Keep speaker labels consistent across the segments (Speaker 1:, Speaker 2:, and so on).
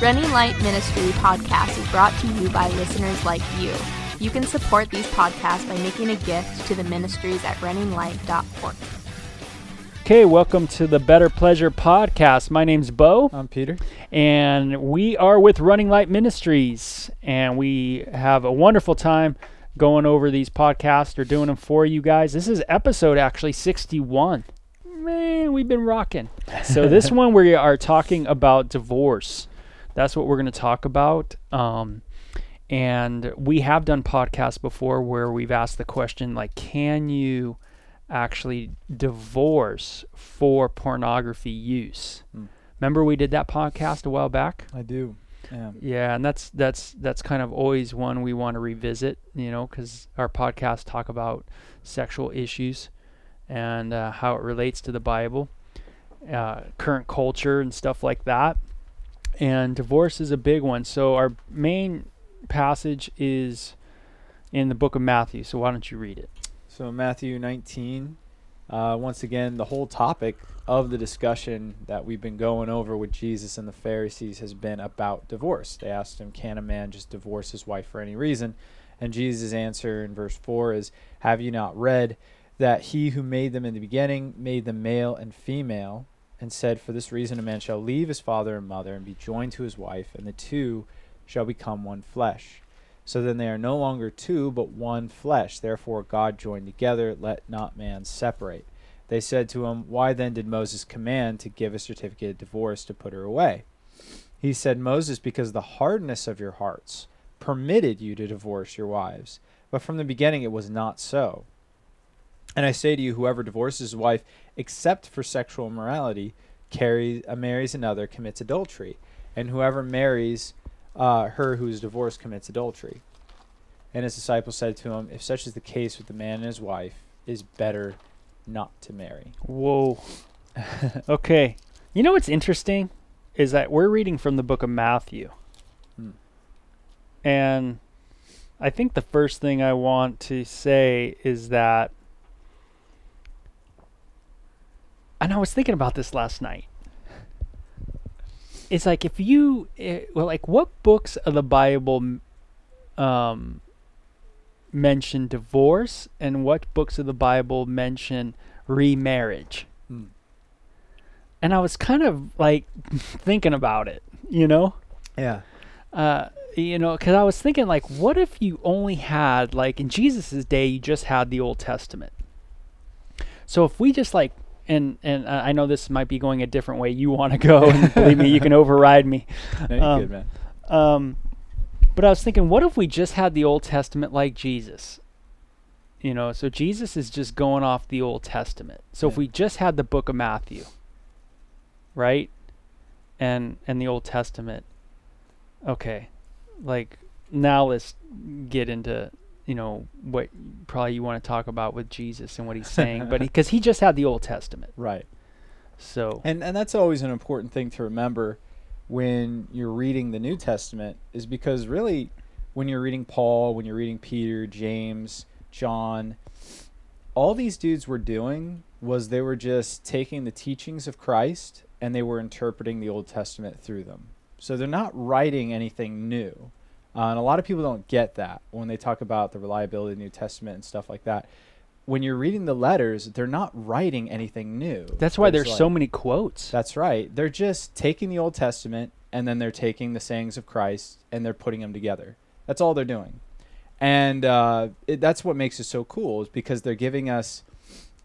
Speaker 1: Running Light Ministry podcast is brought to you by listeners like you. You can support these podcasts by making a gift to the ministries at runninglight.org.
Speaker 2: Okay, welcome to the Better Pleasure podcast. My name's Bo,
Speaker 3: I'm Peter.
Speaker 2: and we are with Running Light Ministries, and we have a wonderful time going over these podcasts or doing them for you guys. This is episode actually 61. Man, we've been rocking. So this one we are talking about divorce. That's what we're going to talk about. Um, and we have done podcasts before where we've asked the question like, can you actually divorce for pornography use?
Speaker 3: Hmm.
Speaker 2: Remember we did that podcast a while back?
Speaker 3: I do. Yeah.
Speaker 2: Yeah, and that's that's that's kind of always one we want to revisit, you know, because our podcasts talk about sexual issues and uh, how it relates to the Bible, uh, current culture, and stuff like that. And divorce is a big one. So our main passage is in the book of Matthew. So why don't you read it?
Speaker 3: So Matthew 19, uh, once again, the whole topic of the discussion that we've been going over with Jesus and the Pharisees has been about divorce. They asked him, "Can a man just divorce his wife for any reason?" And Jesus' answer in verse 4 is, "Have you not read that he who made them in the beginning made them male and female, and said, For this reason a man shall leave his father and mother and be joined to his wife, and the two shall become one flesh." So then they are no longer two, but one flesh. Therefore, God joined together, let not man separate. They said to him, Why then did Moses command to give a certificate of divorce to put her away? He said, Moses, because the hardness of your hearts permitted you to divorce your wives. But from the beginning it was not so. And I say to you, whoever divorces his wife except for sexual immorality carries, uh, marries another commits adultery. And whoever marries uh, her who is divorced commits adultery. And his disciples said to him, If such is the case with the man and his wife, it is better not to marry.
Speaker 2: Whoa. okay. You know what's interesting is that we're reading from the book of Matthew.
Speaker 3: Hmm.
Speaker 2: And I think the first thing I want to say is that and I was thinking about this last night. It's like if you eh, well like what books of the Bible um mention divorce and what books of the Bible mention remarriage?
Speaker 3: Hmm.
Speaker 2: and I was kind of like thinking about it, you know,
Speaker 3: Yeah.
Speaker 2: uh, you know, because I was thinking like, what if you only had like in Jesus's day, you just had the Old Testament. So if we just like, and and I know this might be going a different way you want to go, and believe me, you can override me.
Speaker 3: No, you're
Speaker 2: Um,
Speaker 3: good, man.
Speaker 2: Um, but I was thinking, what if we just had the Old Testament like Jesus? You know, so Jesus is just going off the Old Testament. So if we just had the book of Matthew, right? And and the Old Testament. Okay. Like now let's get into, you know, what probably you want to talk about with Jesus and what he's saying, but because he, just had the Old Testament.
Speaker 3: Right.
Speaker 2: So
Speaker 3: And and that's always an important thing to remember when you're reading the New Testament is because really when you're reading Paul, when you're reading Peter, James, John, all these dudes were doing was they were just taking the teachings of Christ and they were interpreting the Old Testament through them. So they're not writing anything new. Uh, and a lot of people don't get that when they talk about the reliability of the New Testament and stuff like that. When you're reading the letters, they're not writing anything new.
Speaker 2: that's why
Speaker 3: There's
Speaker 2: there's so many quotes.
Speaker 3: that's right. They're just taking the Old Testament and then they're taking the sayings of Christ and they're putting them together. That's all they're doing. And uh, it, that's what makes it so cool is because they're giving us,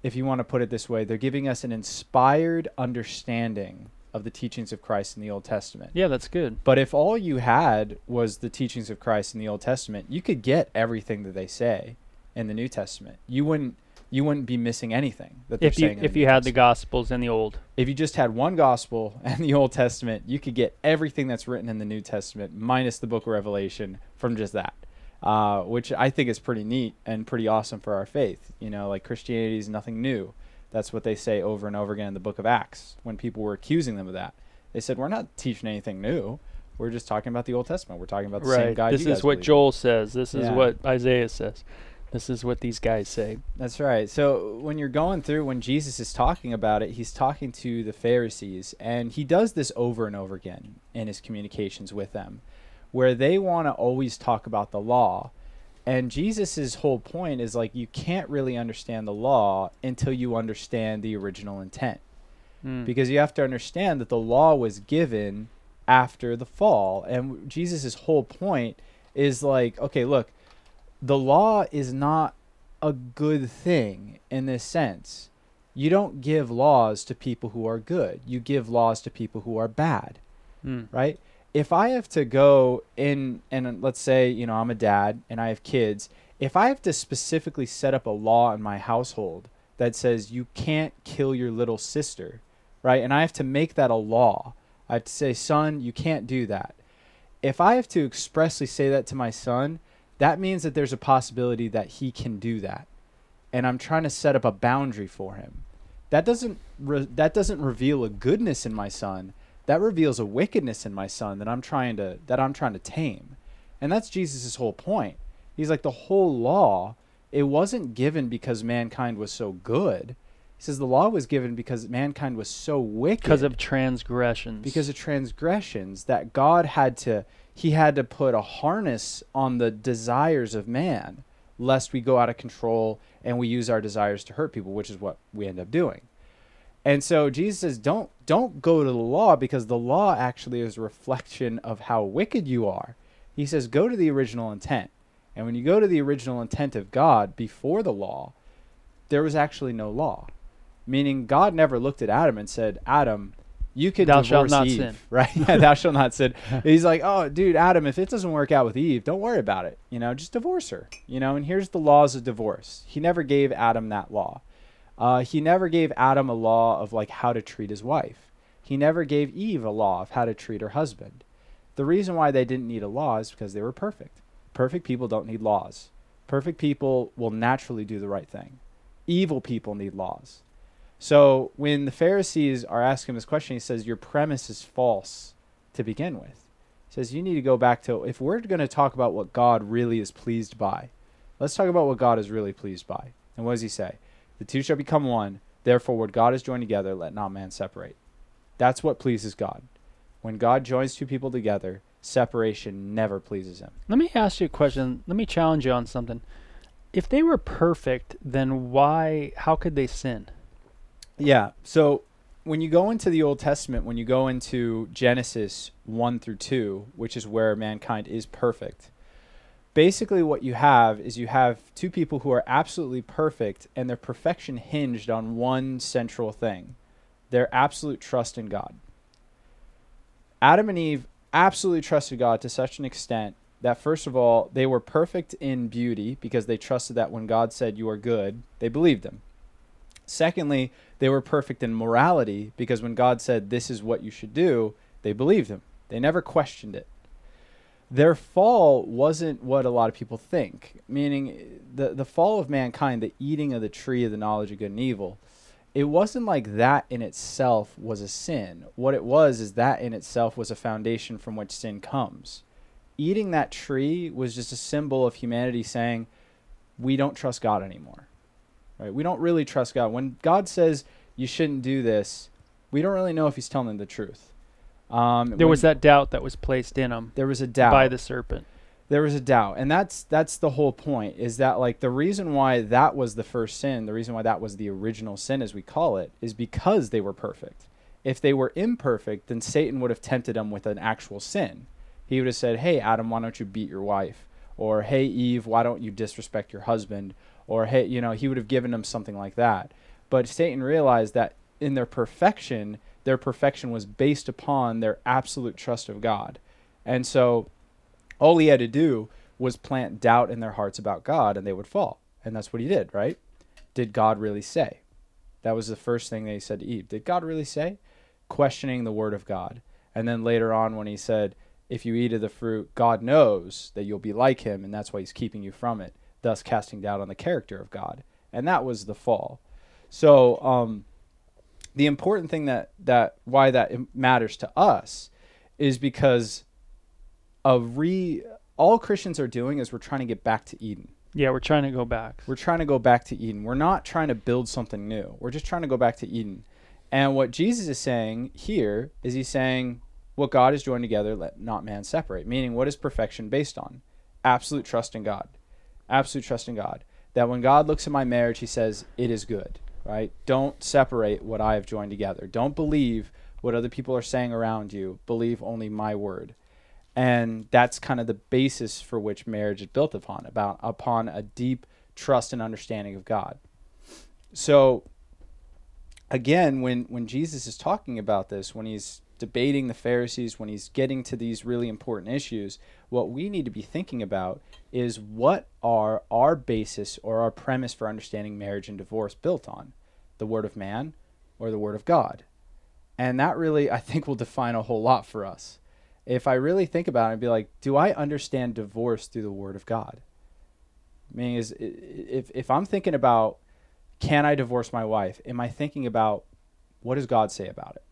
Speaker 3: if you want to put it this way, they're giving us an inspired understanding of the teachings of Christ in the Old Testament.
Speaker 2: yeah, that's good.
Speaker 3: But if all you had was the teachings of Christ in the Old Testament, you could get everything that they say in the New Testament. You wouldn't you wouldn't be missing anything that they're
Speaker 2: If you
Speaker 3: saying. in
Speaker 2: if
Speaker 3: the
Speaker 2: you
Speaker 3: New
Speaker 2: had the Gospels and the Old.
Speaker 3: if you just had one gospel and the Old Testament, you could get everything that's written in the New Testament minus the book of Revelation from just that. Uh, which I think is pretty neat and pretty awesome for our faith. You know, like Christianity is nothing new. That's what they say over and over again in the book of Acts when people were accusing them of that. They said, We're not teaching anything new. We're just talking about the Old Testament. We're talking about the same
Speaker 2: Right.
Speaker 3: God.
Speaker 2: This is what
Speaker 3: believe.
Speaker 2: Joel says. This is
Speaker 3: Yeah.
Speaker 2: what Isaiah says. This is what these guys say.
Speaker 3: That's right. So when you're going through, when Jesus is talking about it, he's talking to the Pharisees, and he does this over and over again in his communications with them, where they want to always talk about the law. And Jesus's whole point is like, you can't really understand the law until you understand the original intent.
Speaker 2: Mm.
Speaker 3: Because you have to understand that the law was given after the fall. And Jesus's whole point is like, okay, look, the law is not a good thing in this sense. You don't give laws to people who are good. You give laws to people who are bad,
Speaker 2: Mm.
Speaker 3: right? If I have to go in and let's say, you know, I'm a dad and I have kids, if I have to specifically set up a law in my household that says you can't kill your little sister, right? And I have to make that a law. I have to say, "Son, you can't do that." If I have to expressly say that to my son, that means that there's a possibility that he can do that and i'm trying to set up a boundary for him that doesn't re- that doesn't reveal a goodness in my son that reveals a wickedness in my son that i'm trying to that i'm trying to tame. And that's jesus' whole point. He's like the whole law it wasn't given because mankind was so good. He says the law was given because mankind was so wicked.
Speaker 2: Because of transgressions.
Speaker 3: because of transgressions that God had to he had to put a harness on the desires of man lest we go out of control and we use our desires to hurt people which is what we end up doing and so Jesus says don't don't go to the law because the law actually is a reflection of how wicked you are he says go to the original intent and when you go to the original intent of God before the law there was actually no law meaning God never looked at Adam and said Adam you could
Speaker 2: Thou shalt
Speaker 3: divorce
Speaker 2: not
Speaker 3: Eve,
Speaker 2: sin.
Speaker 3: right? Yeah, thou shalt not sin. He's like, oh, dude, Adam, if it doesn't work out with Eve, don't worry about it. You know, just divorce her. You know, and here's the laws of divorce. He never gave Adam that law. Uh, he never gave Adam a law of like how to treat his wife. He never gave Eve a law of how to treat her husband. The reason why they didn't need a law is because they were perfect. Perfect people don't need laws. Perfect people will naturally do the right thing. Evil people need laws. So when the Pharisees are asking him this question, he says, Your premise is false to begin with. He says, You need to go back to, if we're going to talk about what God really is pleased by, let's talk about what God is really pleased by. And what does he say? The two shall become one. Therefore, what God has joined together, let not man separate. That's what pleases God. When God joins two people together, separation never pleases him.
Speaker 2: Let me ask you a question. Let me challenge you on something. If they were perfect, then why? How could they sin?
Speaker 3: Yeah. So when you go into the Old Testament, when you go into Genesis 1 through 2, which is where mankind is perfect, basically what you have is you have two people who are absolutely perfect and their perfection hinged on one central thing their absolute trust in God. Adam and Eve absolutely trusted God to such an extent that, first of all, they were perfect in beauty because they trusted that when God said, You are good, they believed him. Secondly, they were perfect in morality because when God said, This is what you should do, they believed him. They never questioned it. Their fall wasn't what a lot of people think, meaning the, the fall of mankind, the eating of the tree of the knowledge of good and evil, it wasn't like that in itself was a sin. What it was is that in itself was a foundation from which sin comes. Eating that tree was just a symbol of humanity saying, We don't trust God anymore right? We don't really trust God. When God says you shouldn't do this, we don't really know if He's telling the truth. Um,
Speaker 2: There was that doubt that was placed in them
Speaker 3: there was a doubt
Speaker 2: by the serpent.
Speaker 3: there was a doubt, and that's that's the whole point. Is that like the reason why that was the first sin, the reason why that was the original sin, as we call it, is because they were perfect. If they were imperfect, then Satan would have tempted them with an actual sin. He would have said, "Hey, Adam, why don't you beat your wife?" Or, "Hey, Eve, why don't you disrespect your husband?" or hey you know he would have given them something like that but satan realized that in their perfection their perfection was based upon their absolute trust of god. And so all he had to do was plant doubt in their hearts about god and they would fall. And that's what he did right? Did god really say? That was the first thing he said to eve. Did god really say? Questioning the word of god. And then later on when he said if you eat of the fruit god knows that you'll be like him and that's why he's keeping you from it thus casting doubt on the character of God. And that was the fall. So um, the important thing that that why that matters to us is because of re all Christians are doing is we're trying to get back to Eden.
Speaker 2: Yeah, we're trying to go back.
Speaker 3: We're trying to go back to Eden. We're not trying to build something new. We're just trying to go back to Eden. And what Jesus is saying here is he's saying, what God has joined together, let not man separate. Meaning, what is perfection based on? Absolute trust in God. Absolute trust in God. That when God looks at my marriage, he says, it is good, right? Don't separate what I have joined together. Don't believe what other people are saying around you. Believe only my word. And that's kind of the basis for which marriage is built upon, about upon a deep trust and understanding of God. So again, when when Jesus is talking about this, when he's debating the Pharisees, when he's getting to these really important issues, what we need to be thinking about is what are our basis or our premise for understanding marriage and divorce built on? The word of man or the word of God? And that really, I think, will define a whole lot for us. If I really think about it, I'd be like, do I understand divorce through the word of God? I mean, is if if I'm thinking about can I divorce my wife? Am I thinking about what does God say about it?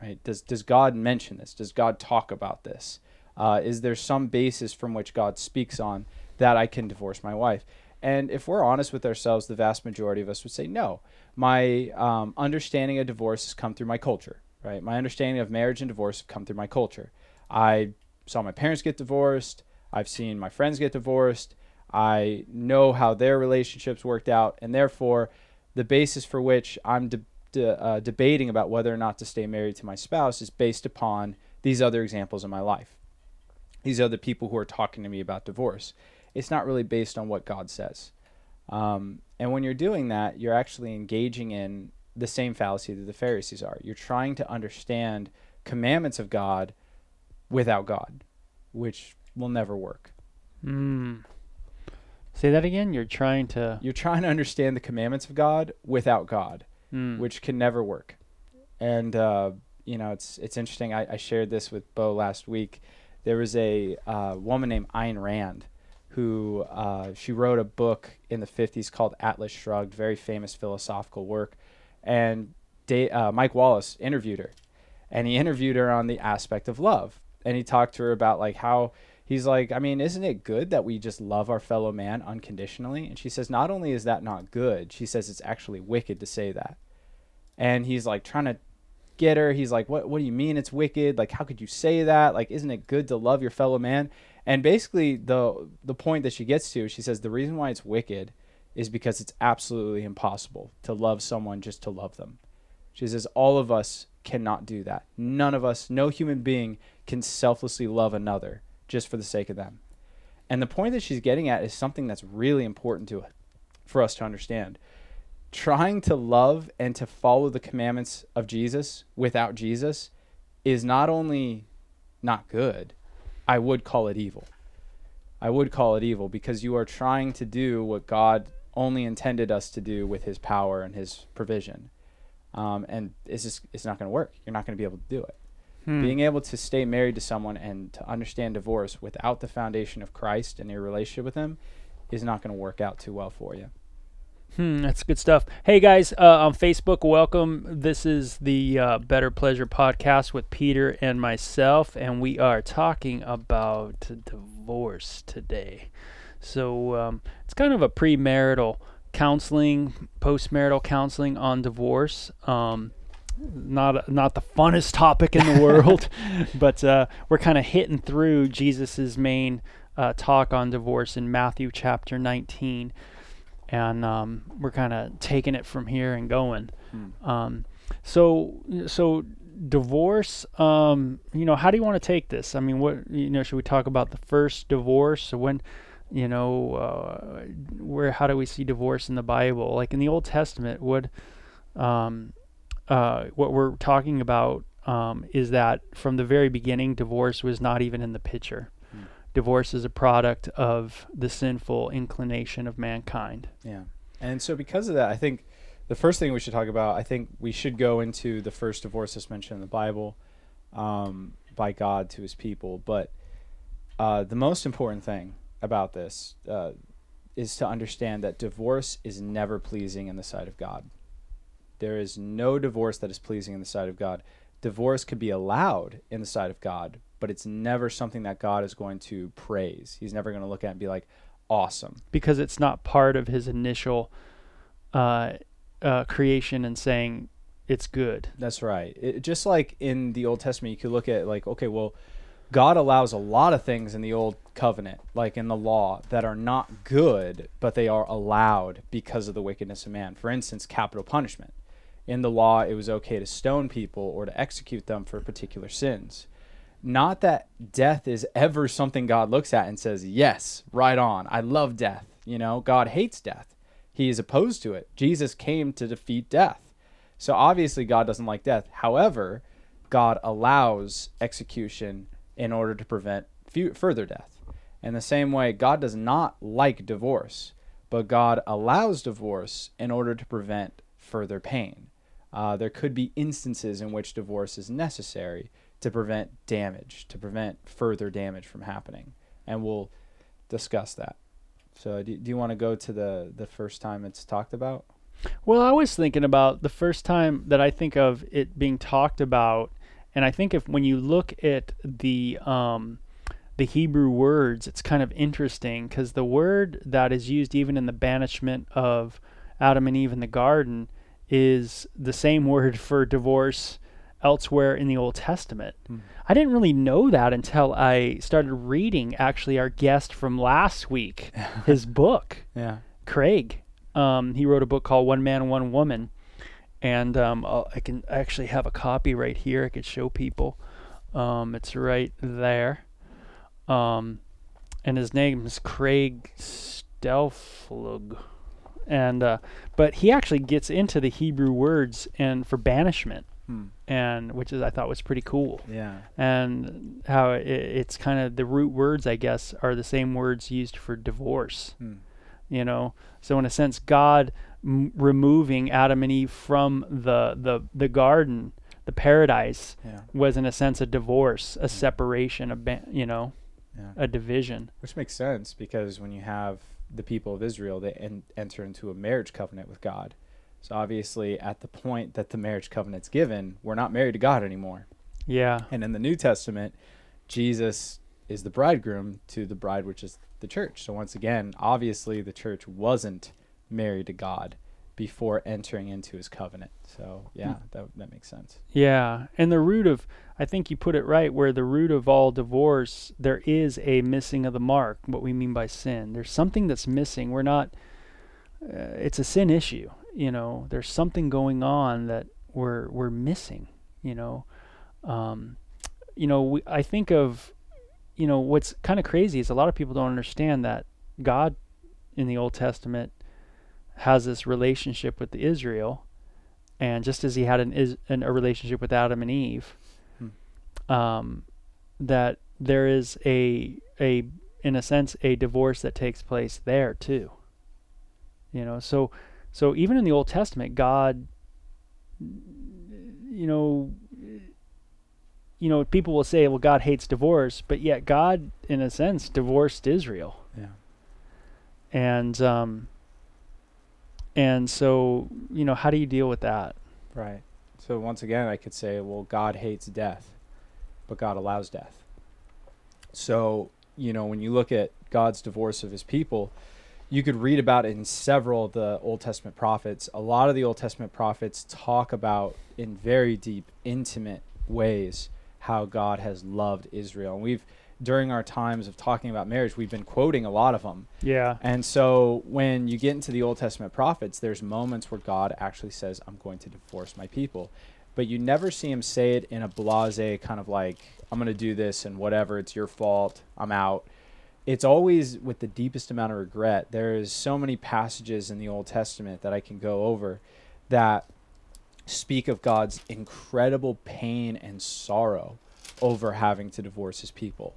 Speaker 3: Right? Does does God mention this? Does God talk about this? Uh, is there some basis from which God speaks on that I can divorce my wife? And if we're honest with ourselves, the vast majority of us would say no. My um, understanding of divorce has come through my culture. Right? My understanding of marriage and divorce have come through my culture. I saw my parents get divorced. I've seen my friends get divorced. I know how their relationships worked out, and therefore, the basis for which I'm de- de- uh, debating about whether or not to stay married to my spouse is based upon these other examples in my life. These other people who are talking to me about divorce. It's not really based on what God says. Um, and when you're doing that, you're actually engaging in the same fallacy that the Pharisees are. You're trying to understand commandments of God without God, which will never work.
Speaker 2: Mm. Say that again. You're trying to.
Speaker 3: You're trying to understand the commandments of God without God,
Speaker 2: Mm.
Speaker 3: which can never work. And uh, you know, it's it's interesting. I, I shared this with Bo last week. There was a uh, woman named Ayn Rand who uh, she wrote a book in the 50s called Atlas Shrugged, very famous philosophical work. And uh, Mike Wallace interviewed her, and he interviewed her on the aspect of love, and he talked to her about like how he's like, I mean, isn't it good that we just love our fellow man unconditionally? And she says, not only is that not good, she says it's actually wicked to say that. And he's like trying to get her. He's like, what What do you mean it's wicked? Like, how could you say that? Like, isn't it good to love your fellow man? And basically, the the point that she gets to, she says, the reason why it's wicked is because it's absolutely impossible to love someone just to love them. She says, all of us cannot do that. None of us, no human being, can selflessly love another just for the sake of them. And the point that she's getting at is something that's really important to for us to understand. Trying to love and to follow the commandments of Jesus without Jesus is not only not good, I would call it evil. I would call it evil because you are trying to do what God only intended us to do with his power and his provision. Um, and it's just it's not going to work. You're not going to be able to do it.
Speaker 2: Hmm.
Speaker 3: Being able to stay married to someone and to understand divorce without the foundation of Christ and your relationship with him is not going to work out too well for you.
Speaker 2: Hmm, that's good stuff. Hey guys, uh, on Facebook, welcome. This is the uh, Better Pleasure podcast with Peter and myself, and we are talking about divorce today. So um, it's kind of a premarital counseling, postmarital counseling on divorce. Um, not not the funnest topic in the world, but uh, we're kind of hitting through Jesus's main uh, talk on divorce in Matthew chapter 19 and um, we're kind of taking it from here and going.
Speaker 3: Hmm.
Speaker 2: Um, so so divorce. Um, you know, how do you want to take this? I mean, what you know, should we talk about the first divorce? So when you know, uh, where how do we see divorce in the Bible? Like in the Old Testament, would um, uh, what we're talking about um, is that from the very beginning, divorce was not even in the picture. Divorce is a product of the sinful inclination of mankind.
Speaker 3: Yeah. And so because of that, I think the first thing we should talk about, I think we should go into the first divorce that's mentioned in the Bible um, by God to his people. But uh, the most important thing about this uh, is to understand that divorce is never pleasing in the sight of God. There is no divorce that is pleasing in the sight of God. Divorce could be allowed in the sight of God, but it's never something that God is going to praise. He's never going to look at it and be like, awesome.
Speaker 2: because it's not part of his initial uh, uh, creation and saying it's good.
Speaker 3: That's right. It, just like in the Old Testament, you could look at like, okay, well, God allows a lot of things in the Old Covenant, like in the law, that are not good, but they are allowed because of the wickedness of man. For instance, capital punishment. In the law, it was okay to stone people or to execute them for particular sins. Not that death is ever something God looks at and says, yes, right on. I love death. You know, God hates death. He is opposed to it. Jesus came to defeat death. So obviously, God doesn't like death. However, God allows execution in order to prevent fu- further death. In the same way, God does not like divorce, but God allows divorce in order to prevent further pain. Uh, there could be instances in which divorce is necessary to prevent damage, to prevent further damage from happening. And we'll discuss that. So, do, do you want to go to the, the first time it's talked about?
Speaker 2: Well, I was thinking about the first time that I think of it being talked about, and I think if when you look at the um, the Hebrew words, it's kind of interesting because the word that is used even in the banishment of Adam and Eve in the garden is the same word for divorce elsewhere in the Old Testament.
Speaker 3: Hmm.
Speaker 2: I didn't really know that until I started reading actually our guest from last week, his book.
Speaker 3: Yeah.
Speaker 2: Craig. Um, he wrote a book called One Man, One Woman, and um, I'll- I can actually have a copy right here. I could show people. Um, it's right there. Um, and his name is Craig Stelflug. And uh, but he actually gets into the Hebrew words and for banishment,
Speaker 3: Hmm.
Speaker 2: and which is I thought was pretty cool
Speaker 3: Yeah.
Speaker 2: and how it, it's kind of the root words, I guess, are the same words used for divorce.
Speaker 3: Hmm.
Speaker 2: You know, so in a sense, God m- removing Adam and Eve from the the the garden, the paradise,
Speaker 3: Yeah.
Speaker 2: was in a sense a divorce, a separation, a ba- you know,
Speaker 3: Yeah.
Speaker 2: a division.
Speaker 3: Which makes sense because when you have the people of Israel, they en- enter into a marriage covenant with God. So obviously, at the point that the marriage covenant's given, we're not married to God anymore.
Speaker 2: Yeah,
Speaker 3: And in the New Testament, Jesus is the bridegroom to the bride, which is the church. So once again, obviously, the church wasn't married to God before entering into his covenant. So yeah, that that makes sense.
Speaker 2: yeah, and the root of I think you put it right where the root of all divorce there is a missing of the mark. What we mean by sin, there's something that's missing. We're not. Uh, it's a sin issue. You know, there's something going on that we're we're missing. You know, um, you know. We, I think of, you know, what's kind of crazy is a lot of people don't understand that God in the Old Testament has this relationship with Israel, and just as He had an, is, an a relationship with Adam and Eve, um, that there is a a in a sense a divorce that takes place there too. You know, so so even in the Old Testament, God, you know, you know, people will say, well, God hates divorce, but yet God, in a sense, divorced Israel,
Speaker 3: Yeah.
Speaker 2: and um, and so you know, how do you deal with that?
Speaker 3: Right. So once again, I could say, well, God hates death, but God allows death. So, you know, when you look at God's divorce of his people, you could read about it in several of the Old Testament prophets. A lot of the Old Testament prophets talk about in very deep, intimate ways how God has loved Israel. And we've during our times of talking about marriage, we've been quoting a lot of them.
Speaker 2: Yeah,
Speaker 3: And so when you get into the Old Testament prophets, there's moments where God actually says, I'm going to divorce my people. But you never see him say it in a blase kind of like, I'm going to do this and whatever, it's your fault, I'm out. It's always with the deepest amount of regret. There is so many passages in the Old Testament that I can go over that speak of God's incredible pain and sorrow over having to divorce his people.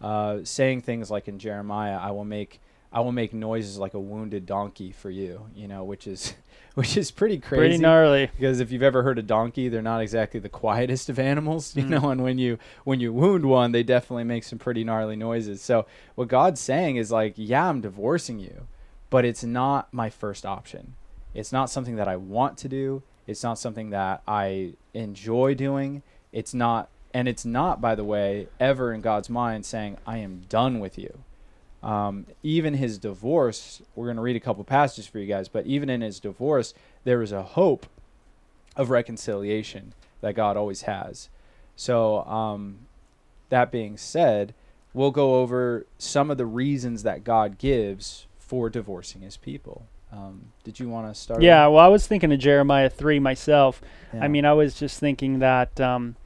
Speaker 3: Uh, saying things like in Jeremiah, I will make I will make noises like a wounded donkey for you, you know, which is which is pretty crazy.
Speaker 2: pretty gnarly.
Speaker 3: because if you've ever heard a donkey, they're not exactly the quietest of animals, you
Speaker 2: Mm.
Speaker 3: know, and when you when you wound one, they definitely make some pretty gnarly noises. So what God's saying is like, yeah, I'm divorcing you, but it's not my first option. It's not something that I want to do. It's not something that I enjoy doing. It's not and it's not by the way ever in God's mind saying I am done with you. Um, even his divorce, we're going to read a couple passages for you guys, but even in his divorce, there is a hope of reconciliation that God always has. So, um, that being said, we'll go over some of the reasons that God gives for divorcing his people. Um, did you want to start?
Speaker 2: Yeah, well, I was thinking of Jeremiah 3 myself.
Speaker 3: Yeah.
Speaker 2: I mean, I was just thinking that um,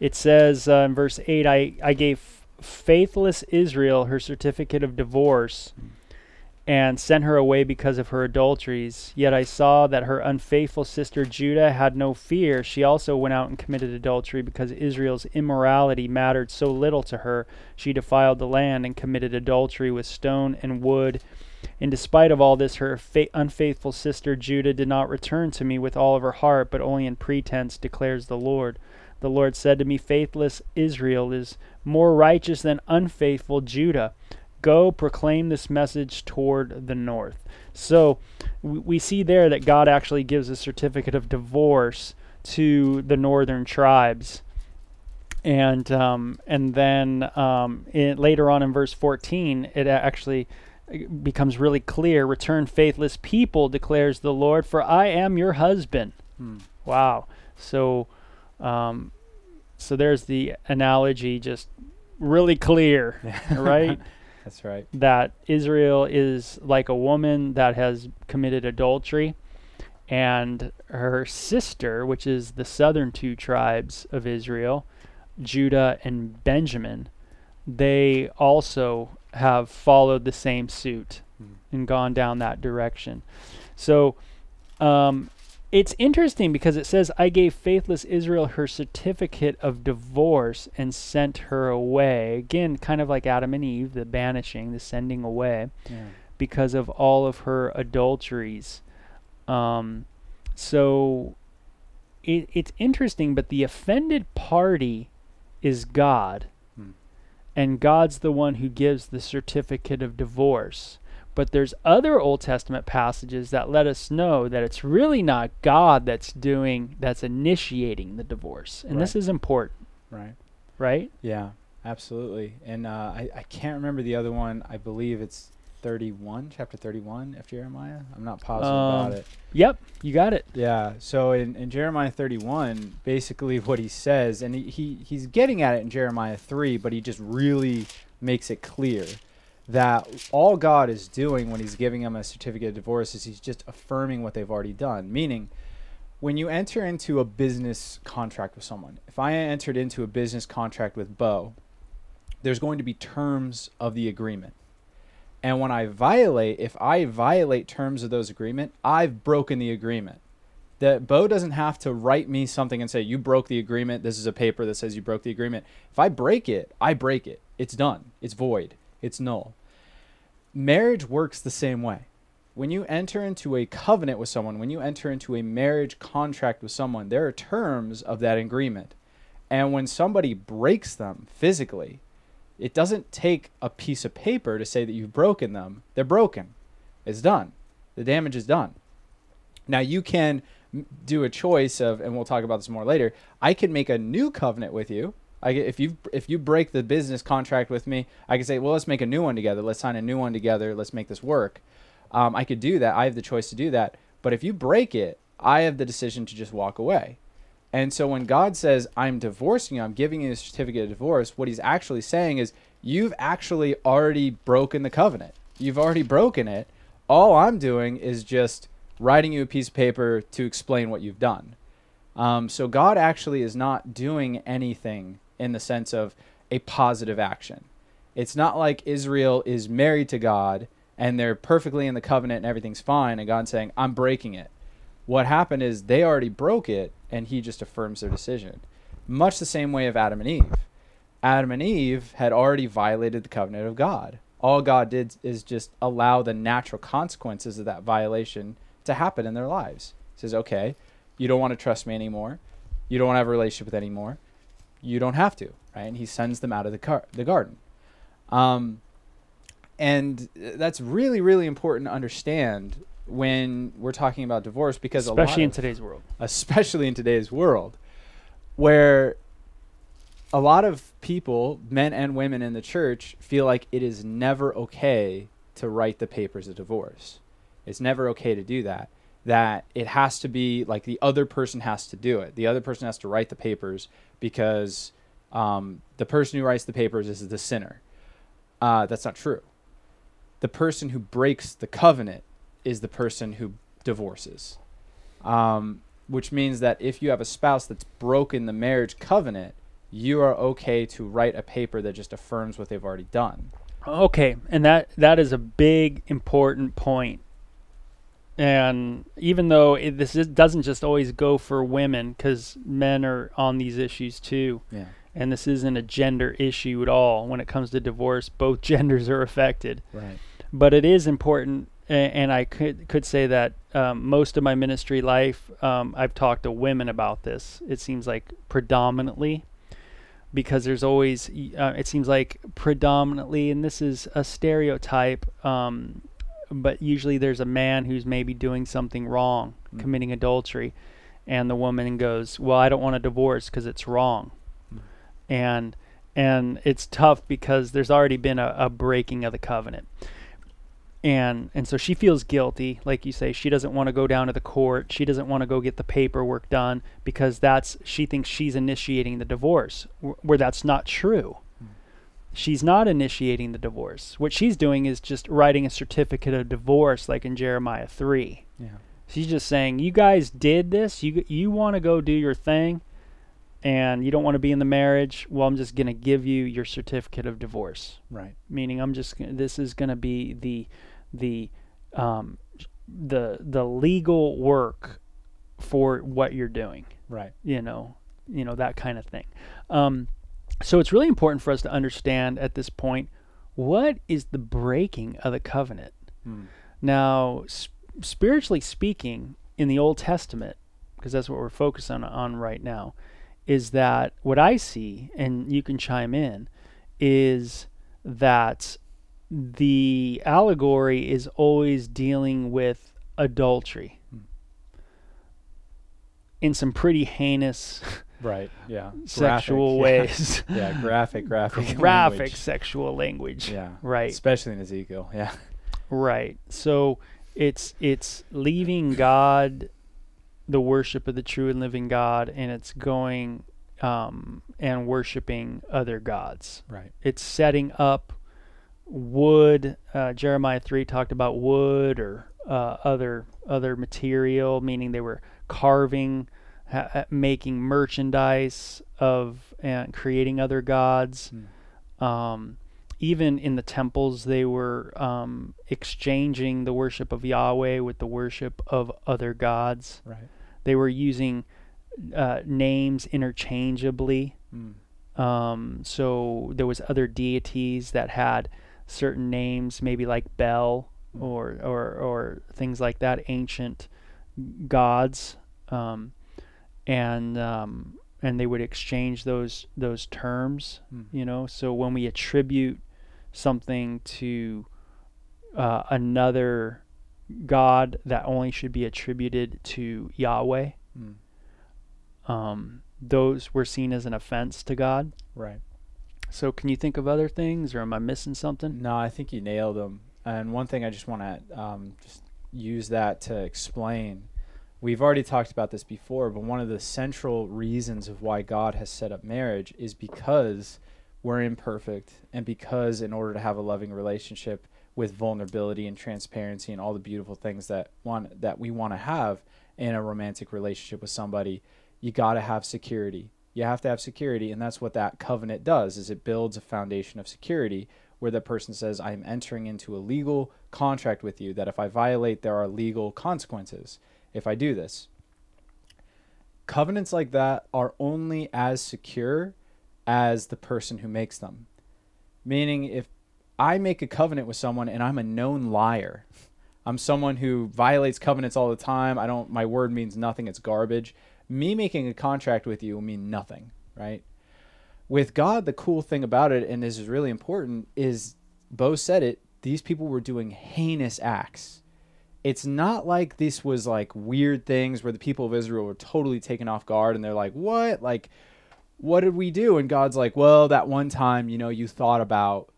Speaker 2: it says uh, in verse 8, I, I gave faithless Israel her certificate of divorce and sent her away because of her adulteries. Yet I saw that her unfaithful sister Judah had no fear. She also went out and committed adultery because Israel's immorality mattered so little to her. She defiled the land and committed adultery with stone and wood. And despite of all this, her fa- unfaithful sister Judah did not return to me with all of her heart, but only in pretense, declares the Lord. The Lord said to me, Faithless Israel is more righteous than unfaithful Judah. Go proclaim this message toward the north. So we, see there that God actually gives a certificate of divorce to the northern tribes. And um, and then um, later on in verse 14, it actually becomes really clear. Return faithless people, declares the Lord, for I am your husband.
Speaker 3: Hmm.
Speaker 2: Wow. So, um, so there's the analogy, just really clear, right?
Speaker 3: That's right.
Speaker 2: that Israel is like a woman that has committed adultery, and her sister, which is the southern two tribes of Israel, Judah and Benjamin, they also have followed the same suit
Speaker 3: Hmm.
Speaker 2: and gone down that direction. So um, it's interesting because it says, I gave faithless Israel her certificate of divorce and sent her away. Again, kind of like Adam and Eve, the banishing, the sending away,
Speaker 3: Yeah.
Speaker 2: because of all of her adulteries. Um, so it, it's interesting, but the offended party is God.
Speaker 3: Hmm.
Speaker 2: And God's the one who gives the certificate of divorce. But there's other Old Testament passages that let us know that it's really not God that's doing, that's initiating the divorce. And this is important,
Speaker 3: Right.
Speaker 2: right?
Speaker 3: Yeah, absolutely. And uh, I, I can't remember the other one. I believe it's 31, chapter 31 of Jeremiah. I'm not positive
Speaker 2: Um,
Speaker 3: about it.
Speaker 2: Yep, you got it.
Speaker 3: Yeah. So in, in Jeremiah 31, basically what he says, and he, he he's getting at it in Jeremiah 3, but he just really makes it clear that all God is doing when he's giving them a certificate of divorce is he's just affirming what they've already done. Meaning, when you enter into a business contract with someone, if I entered into a business contract with Bo, there's going to be terms of the agreement. And when I violate, if I violate terms of those agreement, I've broken the agreement. That Bo doesn't have to write me something and say you broke the agreement. This is a paper that says you broke the agreement. If I break it, I break it. It's done. It's void. It's null. Marriage works the same way. When you enter into a covenant with someone, when you enter into a marriage contract with someone, there are terms of that agreement. And when somebody breaks them physically, it doesn't take a piece of paper to say that you've broken them. They're broken. It's done. The damage is done. Now you can do a choice of, and we'll talk about this more later. I can make a new covenant with you. I, get- if you if you break the business contract with me, I can say, well, let's make a new one together. Let's sign a new one together. Let's make this work. Um, I could do that. I have the choice to do that. But if you break it, I have the decision to just walk away. And so when God says, I'm divorcing you, I'm giving you a certificate of divorce, what he's actually saying is, you've actually already broken the covenant. You've already broken it. All I'm doing is just writing you a piece of paper to explain what you've done. Um, so God actually is not doing anything in the sense of a positive action. It's not like Israel is married to God and they're perfectly in the covenant and everything's fine, and God's saying, I'm breaking it. What happened is they already broke it, and he just affirms their decision. Much the same way of Adam and Eve. Adam and Eve had already violated the covenant of God. All God did is just allow the natural consequences of that violation to happen in their lives. He says, okay, you don't want to trust me anymore. You don't want to have a relationship with anymore. You don't have to, right? And he sends them out of the, car- the garden. Um, and that's really, really important to understand when we're talking about divorce because a lot
Speaker 2: Especially in
Speaker 3: of-
Speaker 2: today's world.
Speaker 3: especially in today's world, where a lot of people, men and women in the church, feel like it is never okay to write the papers of divorce. It's never okay to do that. That it has to be like the other person has to do it. The other person has to write the papers because um, the person who writes the papers is the sinner. Uh, that's not true. The person who breaks the covenant is the person who divorces. Um, which means that if you have a spouse that's broken the marriage covenant, you are okay to write a paper that just affirms what they've already done.
Speaker 2: Okay, and that that is a big important point. And even though it, this is, doesn't just always go for women, because men are on these issues too,
Speaker 3: Yeah.
Speaker 2: and this isn't a gender issue at all. When it comes to divorce, both genders are affected.
Speaker 3: Right.
Speaker 2: but it is important and i could could say that um, most of my ministry life um, i've talked to women about this it seems like predominantly because there's always uh, it seems like predominantly and this is a stereotype um, but usually there's a man who's maybe doing something wrong
Speaker 3: Mm.
Speaker 2: committing adultery and the woman goes well i don't want a divorce because it's wrong
Speaker 3: Mm.
Speaker 2: and and it's tough because there's already been a, a breaking of the covenant and and so she feels guilty like you say she doesn't want to go down to the court she doesn't want to go get the paperwork done because that's she thinks she's initiating the divorce wh- where that's not true she's not initiating the divorce what she's doing is just writing a certificate of divorce like in jeremiah 3
Speaker 3: Yeah.
Speaker 2: she's just saying you guys did this you you want to go do your thing and you don't want to be in the marriage well i'm just going to give you your certificate of divorce
Speaker 3: Right.
Speaker 2: meaning I'm just gonna, this is going to be the the um, the the legal work for what you're doing.
Speaker 3: Right.
Speaker 2: You know, you know that kind of thing. Um, so it's really important for us to understand at this point what is the breaking of the covenant.
Speaker 3: Mm.
Speaker 2: Now, sp- spiritually speaking, in the Old Testament, because that's what we're focused on on right now, is that what I see, and you can chime in, is that the allegory is always dealing with adultery
Speaker 3: Hmm.
Speaker 2: in some pretty heinous
Speaker 3: Right. Yeah.
Speaker 2: sexual
Speaker 3: Graphic,
Speaker 2: ways,
Speaker 3: Yeah. yeah. Graphic. Graphic.
Speaker 2: graphic
Speaker 3: language.
Speaker 2: sexual language.
Speaker 3: Yeah.
Speaker 2: Right.
Speaker 3: Especially in Ezekiel. Yeah.
Speaker 2: Right. So it's it's leaving God the worship of the true and living God and it's going um, and worshiping other gods.
Speaker 3: Right.
Speaker 2: It's setting up wood. Uh, Jeremiah three talked about wood or uh, other other material, meaning they were carving, ha- ha- making merchandise of and creating other gods.
Speaker 3: Mm.
Speaker 2: Um, even in the temples, they were um, exchanging the worship of Yahweh with the worship of other gods.
Speaker 3: Right.
Speaker 2: They were using uh, names interchangeably.
Speaker 3: Mm.
Speaker 2: Um, so there was other deities that had certain names, maybe like Bel
Speaker 3: Mm.
Speaker 2: or or or things like that, ancient gods, um, and um, and they would exchange those those terms.
Speaker 3: Mm.
Speaker 2: You know, so when we attribute something to uh, another god that only should be attributed to Yahweh,
Speaker 3: Mm.
Speaker 2: um, those were seen as an offense to God.
Speaker 3: Right.
Speaker 2: So, can you think of other things, or am I missing something?
Speaker 3: No, I think you nailed them. And one thing I just want to um, just use that to explain. We've already talked about this before, but one of the central reasons of why God has set up marriage is because we're imperfect, and because in order to have a loving relationship with vulnerability and transparency and all the beautiful things that want that we want to have in a romantic relationship with somebody, you got to have security. You have to have security, and that's what that covenant does. Is it builds a foundation of security where the person says, I am entering into a legal contract with you that if I violate, there are legal consequences if I do this. Covenants like that are only as secure as the person who makes them. Meaning, if I make a covenant with someone and I'm a known liar, I'm someone who violates covenants all the time. I don't, my word means nothing, it's garbage. Me making a contract with you will mean nothing, right? with God, the cool thing about it, and this is really important, is Bo said it, these people were doing heinous acts. It's not like this was like weird things where the people of Israel were totally taken off guard and they're like, what? Like, what did we do? And God's like, well, that one time, you know, you thought about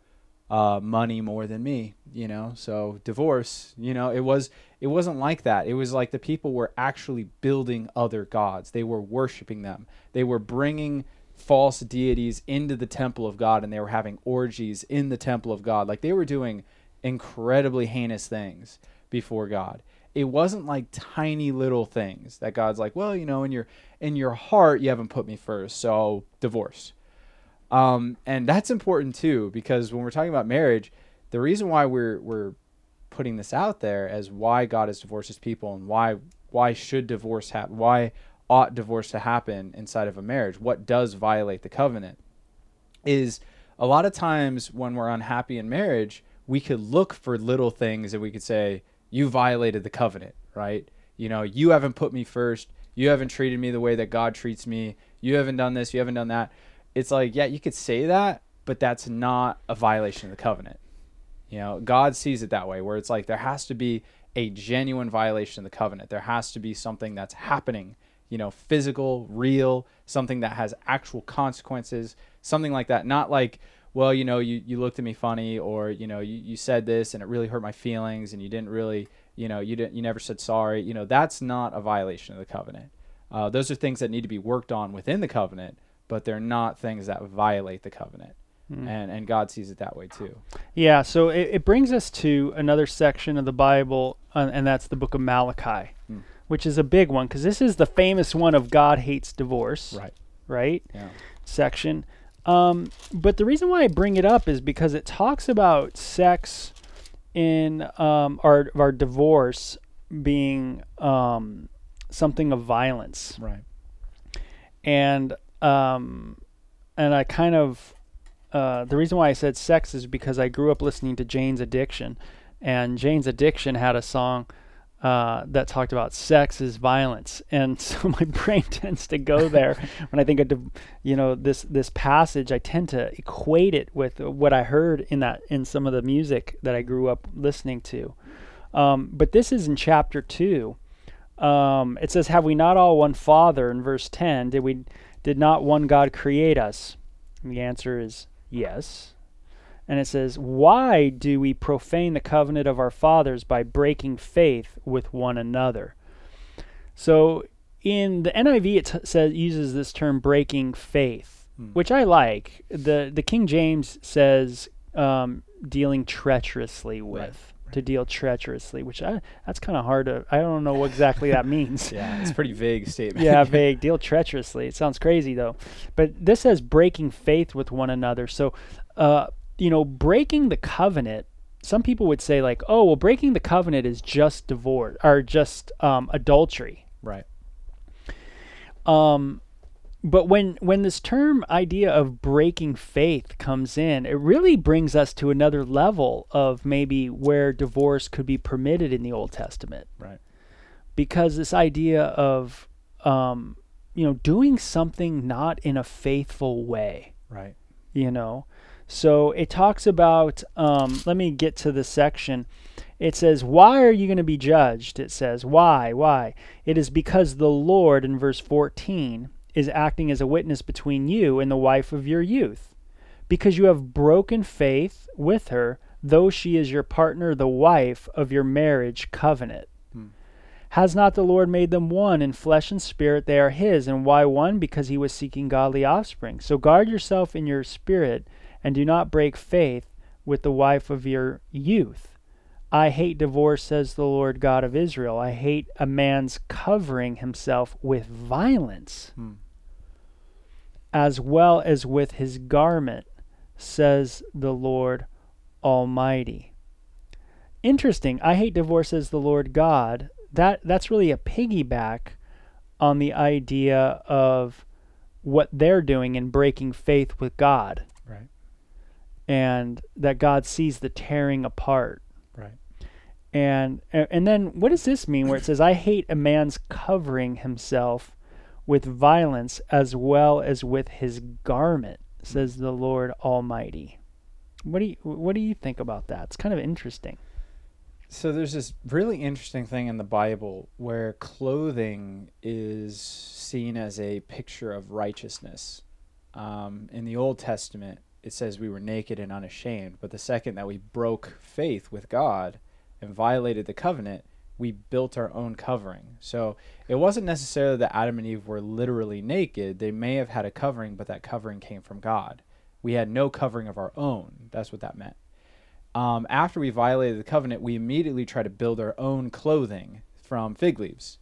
Speaker 3: uh, money more than me, you know, so divorce, you know, it was, it wasn't like that. It was like the people were actually building other gods. They were worshiping them. They were bringing false deities into the temple of God and they were having orgies in the temple of God. Like they were doing incredibly heinous things before God. It wasn't like tiny little things that God's like, well, you know, in your in your heart you haven't put me first, so divorce. Um, and that's important too because when we're talking about marriage, the reason why we're we're putting this out there as why God has divorced his people and why why should divorce happen, why ought divorce to happen inside of a marriage, what does violate the covenant, is a lot of times when we're unhappy in marriage, we could look for little things and we could say, You violated the covenant, right? You know, you haven't put me first. You haven't treated me the way that God treats me. You haven't done this. You haven't done that. It's like, yeah, you could say that, but that's not a violation of the covenant. You know, God sees it that way, where it's like there has to be a genuine violation of the covenant. There has to be something that's happening you know, physical, real, something that has actual consequences, something like that. Not like, well, you know, you, you looked at me funny or, you know, you, you said this and it really hurt my feelings and you didn't really, you know, you didn't, you never said sorry. You know, that's not a violation of the covenant. Uh, those are things that need to be worked on within the covenant, but they're not things that violate the covenant. Mm. And, and God sees it that way too.
Speaker 2: Yeah, so it, it brings us to another section of the Bible, uh, and that's the book of Malachi. Mm which is a big one because this is the famous one of God hates divorce.
Speaker 3: Right.
Speaker 2: Right.
Speaker 3: Yeah.
Speaker 2: Section. Um, but the reason why I bring it up is because it talks about sex in um, our our divorce being um, something of violence.
Speaker 3: Right.
Speaker 2: And um, and I kind of uh, the reason why I said sex is because I grew up listening to Jane's Addiction, and Jane's Addiction had a song uh, that talked about sex is violence, and so my brain tends to go there when I think of you know this this passage. I tend to equate it with what I heard in that in some of the music that I grew up listening to. Um, but this is in chapter two. Um, it says, "Have we not all one Father?" In verse ten, did we did not one God create us? And the answer is yes. And it says, Why do we profane the covenant of our fathers by breaking faith with one another? So in the NIV, it says uses this term breaking faith, hmm. which I like. the The King James says um, dealing treacherously with. Right. To deal treacherously, which I, that's kind of hard to. I don't know what exactly that means.
Speaker 3: yeah, it's a pretty vague statement.
Speaker 2: yeah, vague. Deal treacherously. It sounds crazy though, but this says breaking faith with one another. So, uh, you know, breaking the covenant, some people would say like, oh, well, breaking the covenant is just divorce or just um, adultery.
Speaker 3: Right.
Speaker 2: Um, but when when this term idea of breaking faith comes in, it really brings us to another level of maybe where divorce could be permitted in the Old Testament.
Speaker 3: Right.
Speaker 2: Because this idea of um, you know doing something not in a faithful way.
Speaker 3: Right.
Speaker 2: You know, so it talks about, um, let me get to the section. It says, Why are you going to be judged? It says, Why? Why? It is because the Lord, in verse 14, is acting as a witness between you and the wife of your youth. Because you have broken faith with her, though she is your partner, the wife of your marriage covenant. Hmm. Has not the Lord made them one in flesh and spirit? They are his. And why one? Because he was seeking godly offspring. So guard yourself in your spirit and do not break faith with the wife of your youth. I hate divorce, says the Lord God of Israel. I hate a man's covering himself with violence, hmm. as well as with his garment, says the Lord Almighty. Interesting. I hate divorce, says the Lord God. That that's really a piggyback on the idea of what they're doing in breaking faith with God and that God sees the tearing apart.
Speaker 3: Right.
Speaker 2: And and then what does this mean where it says I hate a man's covering himself with violence as well as with his garment says the Lord Almighty. What do you what do you think about that? It's kind of interesting.
Speaker 3: So there's this really interesting thing in the Bible where clothing is seen as a picture of righteousness um, in the Old Testament, it says we were naked and unashamed. But the second that we broke faith with God and violated the covenant, we built our own covering. So it wasn't necessarily that Adam and Eve were literally naked. They may have had a covering, but that covering came from God. We had no covering of our own. That's what that meant. Um, after we violated the covenant, we immediately try to build our own clothing from fig leaves.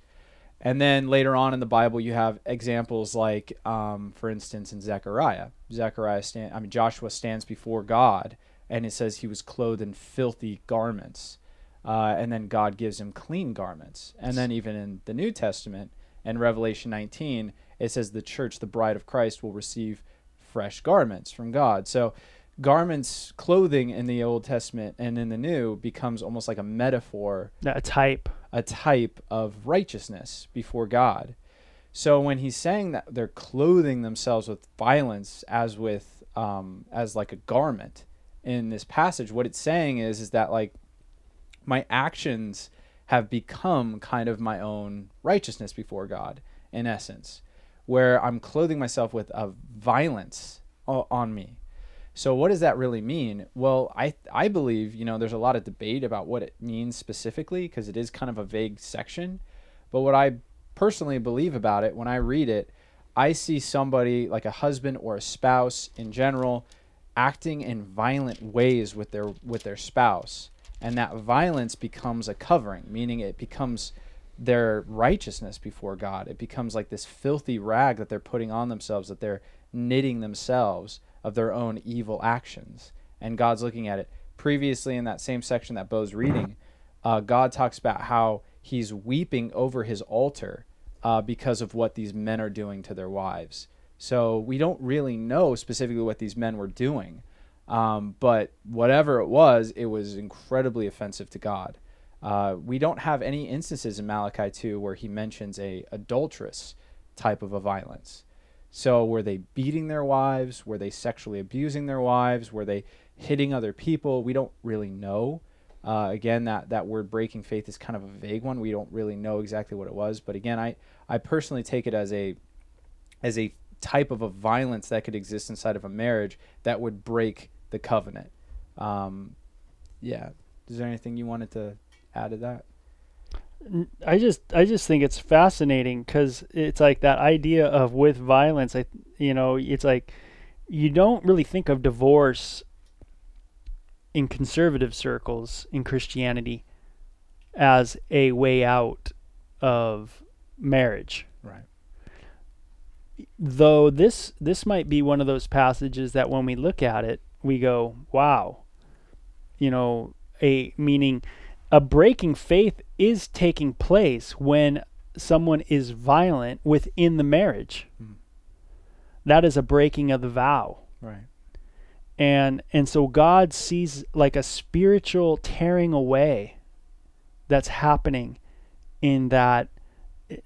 Speaker 3: And then later on in the Bible, you have examples like, um, for instance, in Zechariah. Zechariah stand, I mean Joshua stands before God, and it says he was clothed in filthy garments, uh, and then God gives him clean garments. And then even in the New Testament, in Revelation 19, it says the church, the bride of Christ, will receive fresh garments from God. So garments, clothing in the Old Testament and in the New becomes almost like a metaphor,
Speaker 2: a type,
Speaker 3: a type of righteousness before God. So when he's saying that they're clothing themselves with violence as with um, as like a garment in this passage, what it's saying is is that like my actions have become kind of my own righteousness before God in essence, where I'm clothing myself with a violence on me so what does that really mean? Well, I I believe, you know, there's a lot of debate about what it means specifically because it is kind of a vague section. But what I personally believe about it when I read it, I see somebody like a husband or a spouse in general acting in violent ways with their with their spouse. And that violence becomes a covering, meaning it becomes their righteousness before God. It becomes like this filthy rag that they're putting on themselves, that they're knitting themselves of their own evil actions. And God's looking at it. Previously, in that same section that Bo's reading, uh, God talks about how he's weeping over his altar uh, because of what these men are doing to their wives. So we don't really know specifically what these men were doing. Um, but whatever it was, it was incredibly offensive to God. Uh, we don't have any instances in Malachi 2 where he mentions a adulterous type of a violence. So were they beating their wives? Were they sexually abusing their wives? Were they hitting other people? We don't really know. Uh, again, that, that word breaking faith is kind of a vague one. We don't really know exactly what it was. But again, I, I personally take it as a as a type of a violence that could exist inside of a marriage that would break the covenant. Um, yeah. Is there anything you wanted to add to that?
Speaker 2: I just I just think it's fascinating because it's like that idea of with violence. I you know it's like you don't really think of divorce in conservative circles in Christianity as a way out of marriage.
Speaker 3: Right.
Speaker 2: Though this this might be one of those passages that when we look at it, we go, "Wow." You know, a meaning a breaking faith is taking place when someone is violent within the marriage. Mm. That is a breaking of the vow.
Speaker 3: Right.
Speaker 2: And and so God sees like a spiritual tearing away that's happening in that eh,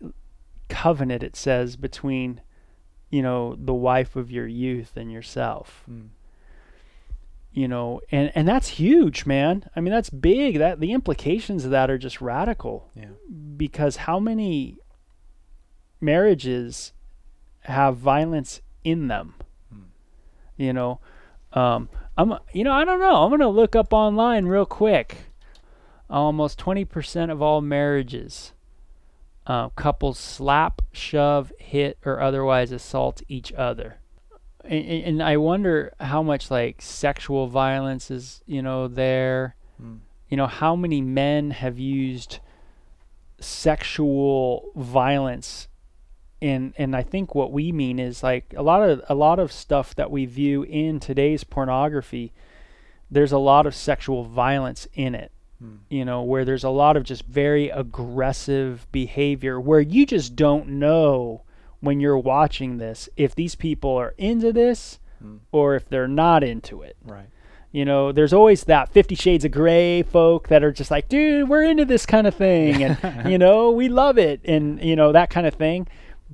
Speaker 2: covenant it says between you know the wife of your youth and yourself. Mm you know and and that's huge man. I mean that's big. That the implications of that are just radical.
Speaker 3: Yeah.
Speaker 2: because how many marriages have violence in them? Hmm. you know um i'm you know i don't know. I'm going to look up online real quick. Almost 20% of all marriages uh, couples slap shove hit or otherwise assault each other and, and I wonder how much like sexual violence is you know there. Mm. You know how many men have used sexual violence and and I think what we mean is like a lot of a lot of stuff that we view in today's pornography there's a lot of sexual violence in it hmm. you know where there's a lot of just very aggressive behavior where you just don't know when you're watching this if these people are into this mm. or if they're not into it.
Speaker 3: Right.
Speaker 2: You know, there's always that 50 shades of gray folk that are just like, dude, we're into this kind of thing and you know, we love it and you know, that kind of thing.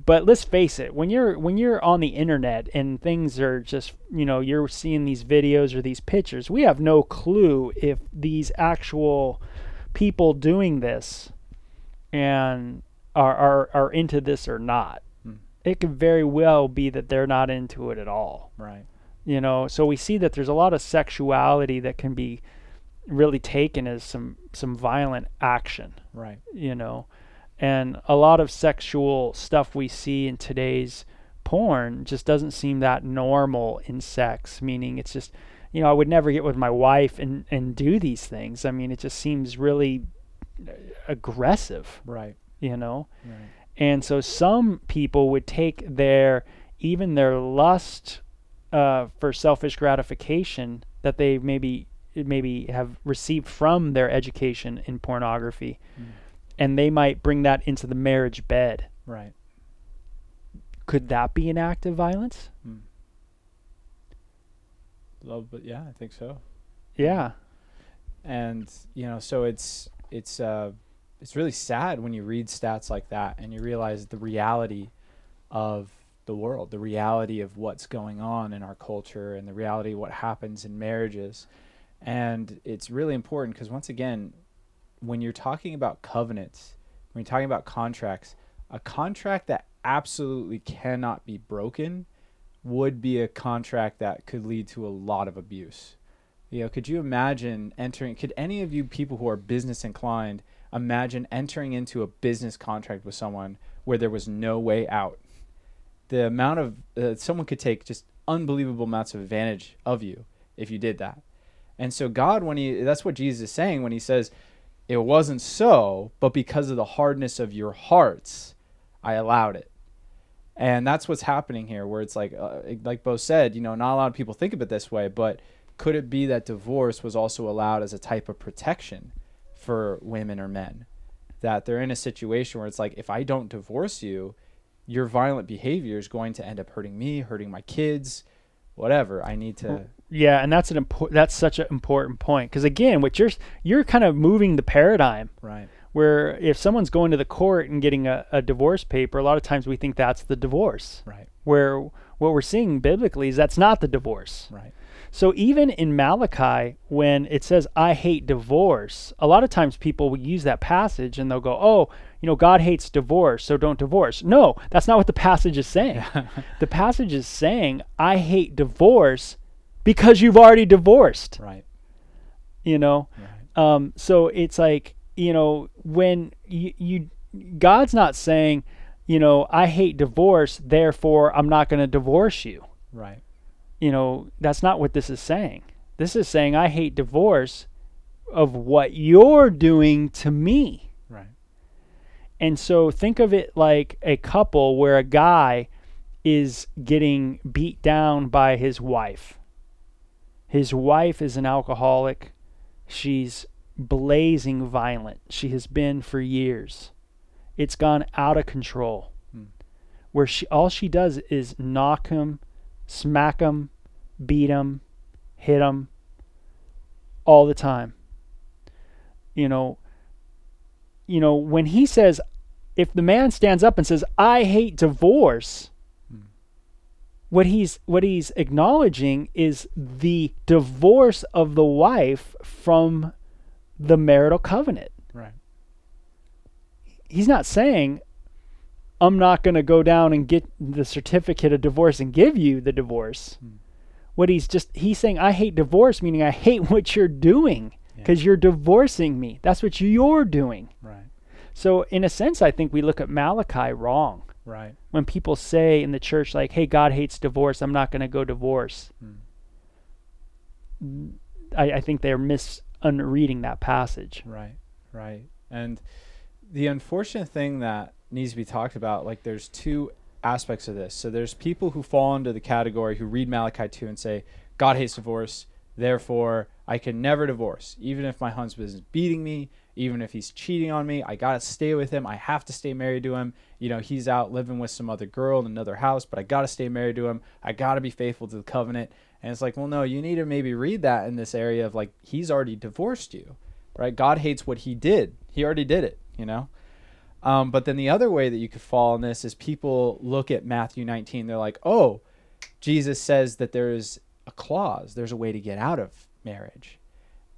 Speaker 2: But let's face it, when you're when you're on the internet and things are just, you know, you're seeing these videos or these pictures, we have no clue if these actual people doing this and are are, are into this or not it could very well be that they're not into it at all.
Speaker 3: Right.
Speaker 2: You know, so we see that there's a lot of sexuality that can be really taken as some some violent action,
Speaker 3: Right.
Speaker 2: you know. And a lot of sexual stuff we see in today's porn just doesn't seem that normal in sex, meaning it's just you know, I would never get with my wife and and do these things. I mean, it just seems really uh, aggressive,
Speaker 3: Right.
Speaker 2: you know.
Speaker 3: Right.
Speaker 2: And so some people would take their even their lust uh, for selfish gratification that they maybe maybe have received from their education in pornography,
Speaker 3: Mm.
Speaker 2: and they might bring that into the marriage bed.
Speaker 3: Right.
Speaker 2: Could that be an act of violence?
Speaker 3: Mm. Love, but yeah, I think so.
Speaker 2: Yeah.
Speaker 3: and you know so it's it's uh it's really sad when you read stats like that and you realize the reality of the world the reality of what's going on in our culture and the reality of what happens in marriages and it's really important because once again when you're talking about covenants when you're talking about contracts a contract that absolutely cannot be broken would be a contract that could lead to a lot of abuse you know, could you imagine entering? Could any of you people who are business inclined imagine entering into a business contract with someone where there was no way out? The amount of uh, someone could take just unbelievable amounts of advantage of you if you did that. And so God, when he that's what Jesus is saying when he says, "It wasn't so, but because of the hardness of your hearts, I allowed it." And that's what's happening here, where it's like, uh, like Bo said, you know, not a lot of people think of it this way, but could it be that divorce was also allowed as a type of protection for women or men? That they're in a situation where it's like, if I don't divorce you, your violent behavior is going to end up hurting me, hurting my kids, whatever. I need to.
Speaker 2: Yeah, and that's an important. That's such an important point because again, what you're you're kind of moving the paradigm
Speaker 3: Right.
Speaker 2: where if someone's going to the court and getting a, a divorce paper, a lot of times we think that's the divorce.
Speaker 3: Right.
Speaker 2: Where what we're seeing biblically is that's not the divorce.
Speaker 3: Right.
Speaker 2: So even in Malachi, when it says "I hate divorce," a lot of times people will use that passage and they'll go, "Oh, you know, God hates divorce, so don't divorce." No, that's not what the passage is saying. the passage is saying, "I hate divorce because you've already divorced."
Speaker 3: Right.
Speaker 2: You know,
Speaker 3: Right.
Speaker 2: um, so it's like you know when you, you God's not saying, you know, I hate divorce, therefore I'm not going to divorce you
Speaker 3: Right.
Speaker 2: You know, that's not what this is saying. This is saying I hate divorce of what you're doing to me.
Speaker 3: Right.
Speaker 2: And so think of it like a couple where a guy is getting beat down by his wife. His wife is an alcoholic. She's blazing violent. She has been for years. It's gone out of control.
Speaker 3: Hmm.
Speaker 2: Where she all she does is knock him, smack him, beat him, hit him all the time. You know, you know, when he says if the man stands up and says I hate divorce,
Speaker 3: Hmm.
Speaker 2: what he's what he's acknowledging is the divorce of the wife from the marital covenant.
Speaker 3: Right.
Speaker 2: He's not saying I'm not going to go down and get the certificate of divorce and give you the divorce.
Speaker 3: Hmm.
Speaker 2: What he's just he's saying I hate divorce meaning I hate what you're doing
Speaker 3: Yeah.
Speaker 2: cuz you're divorcing me. That's what you're doing.
Speaker 3: Right.
Speaker 2: So in a sense I think we look at Malachi wrong.
Speaker 3: Right.
Speaker 2: When people say in the church like hey God hates divorce, I'm not going to go divorce.
Speaker 3: Hmm.
Speaker 2: I, I think they're misreading that passage.
Speaker 3: Right, right. And the unfortunate thing that needs to be talked about, like there's two aspects of this. So there's people who fall into the category who read Malachi 2 and say, God hates divorce, therefore I can never divorce. Even if my husband is beating me, even if he's cheating on me, I gotta stay with him. I have to stay married to him. You know, he's out living with some other girl in another house, but I gotta stay married to him. I gotta be faithful to the covenant. And it's like, well, no, you need to maybe read that in this area of like, he's already divorced you, right? God hates what he did. He already did it, you know? Um, but then the other way that you could fall in this is people look at Matthew 19. They're like, oh, Jesus says that there's a clause, there's a way to get out of marriage.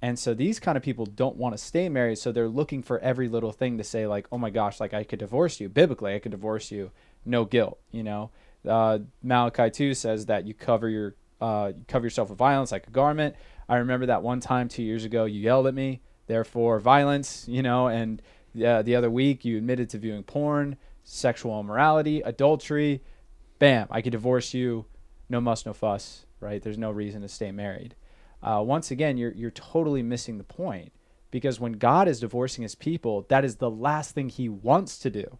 Speaker 3: And so these kind of people don't want to stay married. So they're looking for every little thing to say, like, oh my gosh, like I could divorce you. Biblically, I could divorce you no guilt. You know, uh, Malachi two says that you cover your uh, you cover yourself with violence like a garment. I remember that one time two years ago you yelled at me, therefore violence. You know, and uh, the other week you admitted to viewing porn, sexual immorality, adultery. Bam! I could divorce you. No muss, no fuss. Right? There's no reason to stay married. Uh, once again, you're you're totally missing the point because when God is divorcing His people, that is the last thing He wants to do.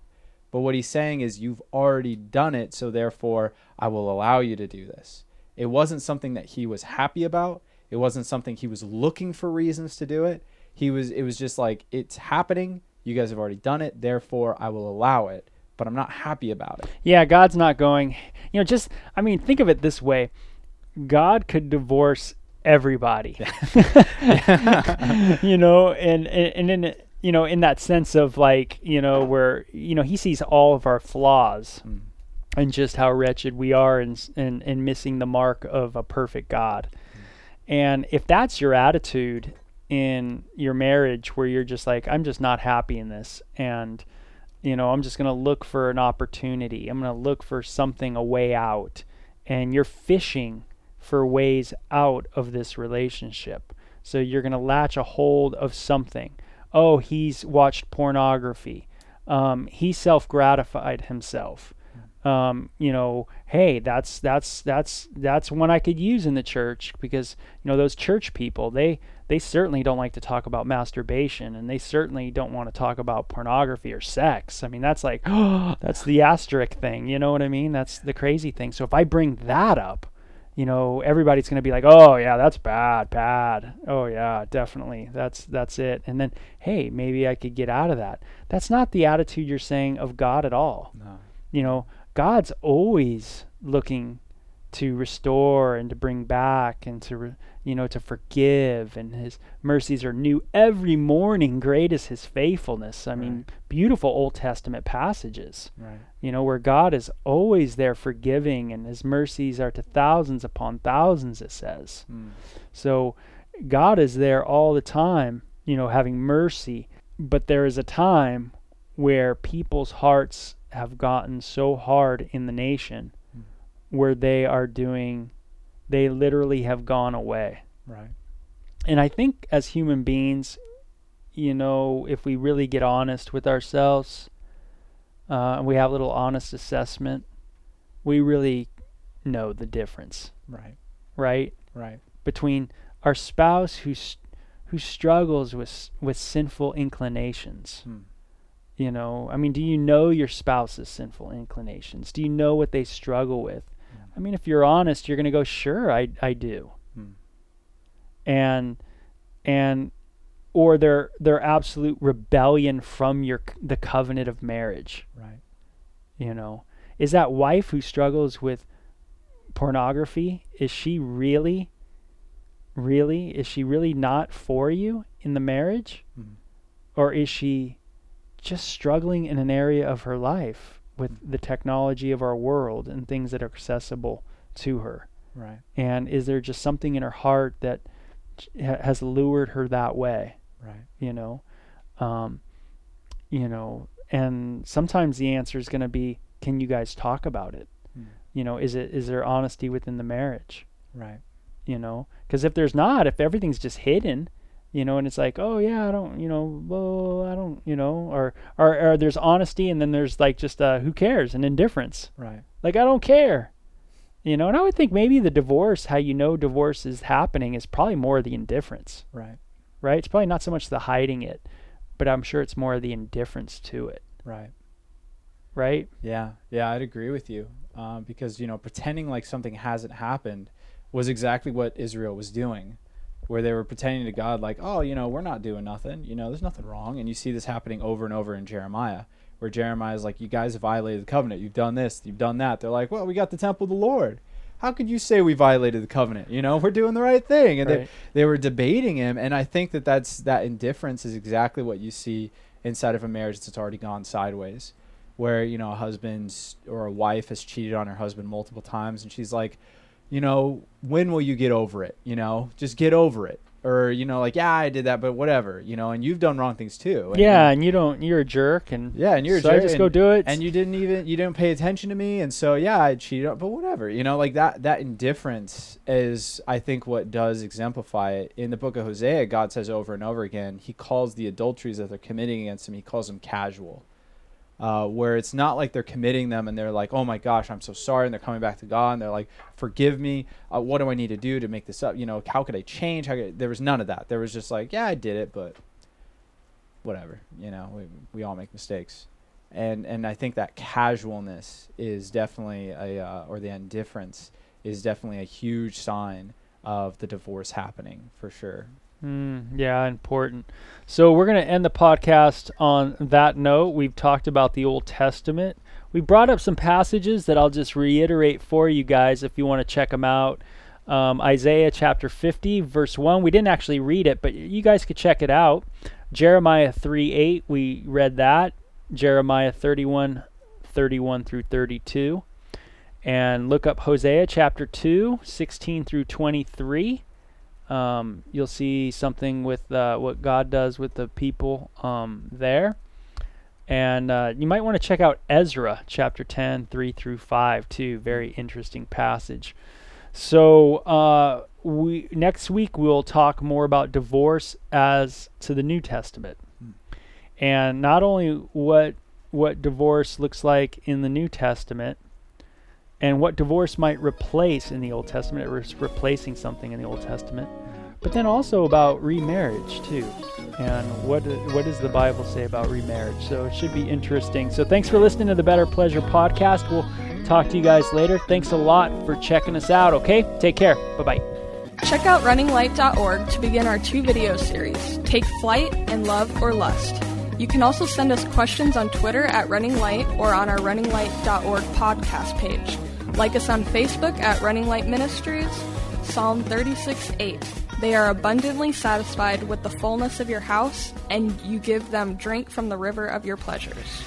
Speaker 3: But what He's saying is, you've already done it, so therefore I will allow you to do this. It wasn't something that He was happy about. It wasn't something He was looking for reasons to do it. He was. It was just like it's happening. You guys have already done it, therefore I will allow it. But I'm not happy about it.
Speaker 2: Yeah, God's not going. You know, just I mean, think of it this way: God could divorce everybody. you know, and and in you know in that sense of like you know where you know He sees all of our flaws.
Speaker 3: Mm.
Speaker 2: And just how wretched we are, and and and missing the mark of a perfect God, and if that's your attitude in your marriage, where you're just like, I'm just not happy in this, and you know, I'm just going to look for an opportunity. I'm going to look for something, a way out. And you're fishing for ways out of this relationship. So you're going to latch a hold of something. Oh, he's watched pornography. Um, he self gratified himself. Um, you know, hey, that's that's that's that's one I could use in the church because you know those church people they they certainly don't like to talk about masturbation and they certainly don't want to talk about pornography or sex. I mean, that's like, oh, that's the asterisk thing. You know what I mean? That's the crazy thing. So if I bring that up, you know, everybody's going to be like, "Oh yeah, that's bad, bad. Oh yeah, definitely. That's that's it." And then, hey, maybe I could get out of that. That's not the attitude you're saying of God at all.
Speaker 3: No.
Speaker 2: You know, God's always looking to restore and to bring back and to re, you know to forgive and his mercies are new every morning great is his faithfulness i mean beautiful old testament passages
Speaker 3: Right.
Speaker 2: you know where god is always there forgiving and his mercies are to thousands upon thousands it says
Speaker 3: Mm.
Speaker 2: so god is there all the time you know having mercy but there is a time where people's hearts have gotten so hard in the nation
Speaker 3: Mm.
Speaker 2: where they are doing they literally have gone away
Speaker 3: Right.
Speaker 2: and i think as human beings you know if we really get honest with ourselves uh, and we have a little honest assessment we really know the difference
Speaker 3: Right.
Speaker 2: right
Speaker 3: Right.
Speaker 2: between our spouse who who struggles with with sinful inclinations
Speaker 3: Mm.
Speaker 2: you know i mean do you know your spouse's sinful inclinations do you know what they struggle with. I mean if you're honest you're going to go sure i i do
Speaker 3: Mm.
Speaker 2: and and or their their absolute rebellion from your the covenant of marriage
Speaker 3: Right.
Speaker 2: you know is that wife who struggles with pornography is she really really is she really not for you in the marriage
Speaker 3: Mm.
Speaker 2: or is she just struggling in an area of her life with the technology of our world and things that are accessible to her
Speaker 3: Right.
Speaker 2: and is there just something in her heart that ha- has lured her that way
Speaker 3: Right.
Speaker 2: you know um, you know and sometimes the answer is going to be can you guys talk about it
Speaker 3: Mm.
Speaker 2: you know is it is there honesty within the marriage
Speaker 3: Right.
Speaker 2: you know because if there's not if everything's just hidden you know and it's like oh yeah i don't you know well i don't you know or or, or there's honesty and then there's like just uh who cares and indifference
Speaker 3: Right.
Speaker 2: like i don't care you know and i would think maybe the divorce how you know divorce is happening is probably more the indifference
Speaker 3: Right.
Speaker 2: right it's probably not so much the hiding it but i'm sure it's more the indifference to it
Speaker 3: Right.
Speaker 2: right
Speaker 3: Yeah, yeah, I'd agree with you. Um, because you know, pretending like something hasn't happened was exactly what Israel was doing, where they were pretending to God like, oh, you know, we're not doing nothing. You know, there's nothing wrong. And you see this happening over and over in Jeremiah, where Jeremiah is like, you guys have violated the covenant. You've done this. You've done that. They're like, well, we got the temple of the Lord. How could you say we violated the covenant? You know, we're doing the right thing. And they,
Speaker 2: Right.
Speaker 3: they were debating him, and I think that that's that indifference is exactly what you see inside of a marriage that's already gone sideways where you know a husband or a wife has cheated on her husband multiple times and she's like you know when will you get over it you know just get over it or you know like yeah I did that but whatever you know and you've done wrong things too and,
Speaker 2: yeah,
Speaker 3: and-
Speaker 2: you don't. You're a jerk, and
Speaker 3: yeah and you're a jerk.
Speaker 2: so I just
Speaker 3: and-
Speaker 2: go do it.
Speaker 3: and you didn't even you didn't pay attention to me and so yeah i cheated but whatever you know like that that indifference is i think what does exemplify it in the book of hosea god says over and over again he calls the adulteries that they're committing against him he calls them casual uh, where it's not like they're committing them and they're like oh my gosh i'm so sorry and they're coming back to god and they're like forgive me. Uh, what do i need to do to make this up? You know how could i change? How could, there was none of that. There was just like yeah i did it but whatever you know? We, we all make mistakes. And and I think that casualness is definitely a uh, or the indifference is definitely a huge sign of the divorce happening for sure.
Speaker 2: Mm, yeah, important. So we're going to end the podcast on that note. We've talked about the Old Testament. We brought up some passages that I'll just reiterate for you guys if you want to check them out. Um, Isaiah chapter 50, verse 1. We didn't actually read it, but you guys could check it out. Jeremiah 3 8, we read that. Jeremiah 31, 31 through 32. And look up Hosea chapter 2, 16 through 23 um, you'll see something with uh, what God does with the people um, there. And uh, you might want to check out Ezra chapter 10, 3 through 5, too. Very interesting passage. So uh, we next week we'll talk more about divorce as to the New Testament, and not only what what divorce looks like in the New Testament, and what divorce might replace in the Old Testament. It was replacing something in the Old Testament, but then also about remarriage too, and what what does the Bible say about remarriage? So it should be interesting. So thanks for listening to the Better Pleasure podcast. We'll talk to you guys later. Thanks a lot for checking us out. Okay, take care. Bye bye.
Speaker 4: Check out runninglight.org to begin our two video series, Take Flight and Love or Lust. You can also send us questions on Twitter at Running Light or on our runninglight.org podcast page. Like us on Facebook at Running Light Ministries, Psalm 36 8. They are abundantly satisfied with the fullness of your house, and you give them drink from the river of your pleasures.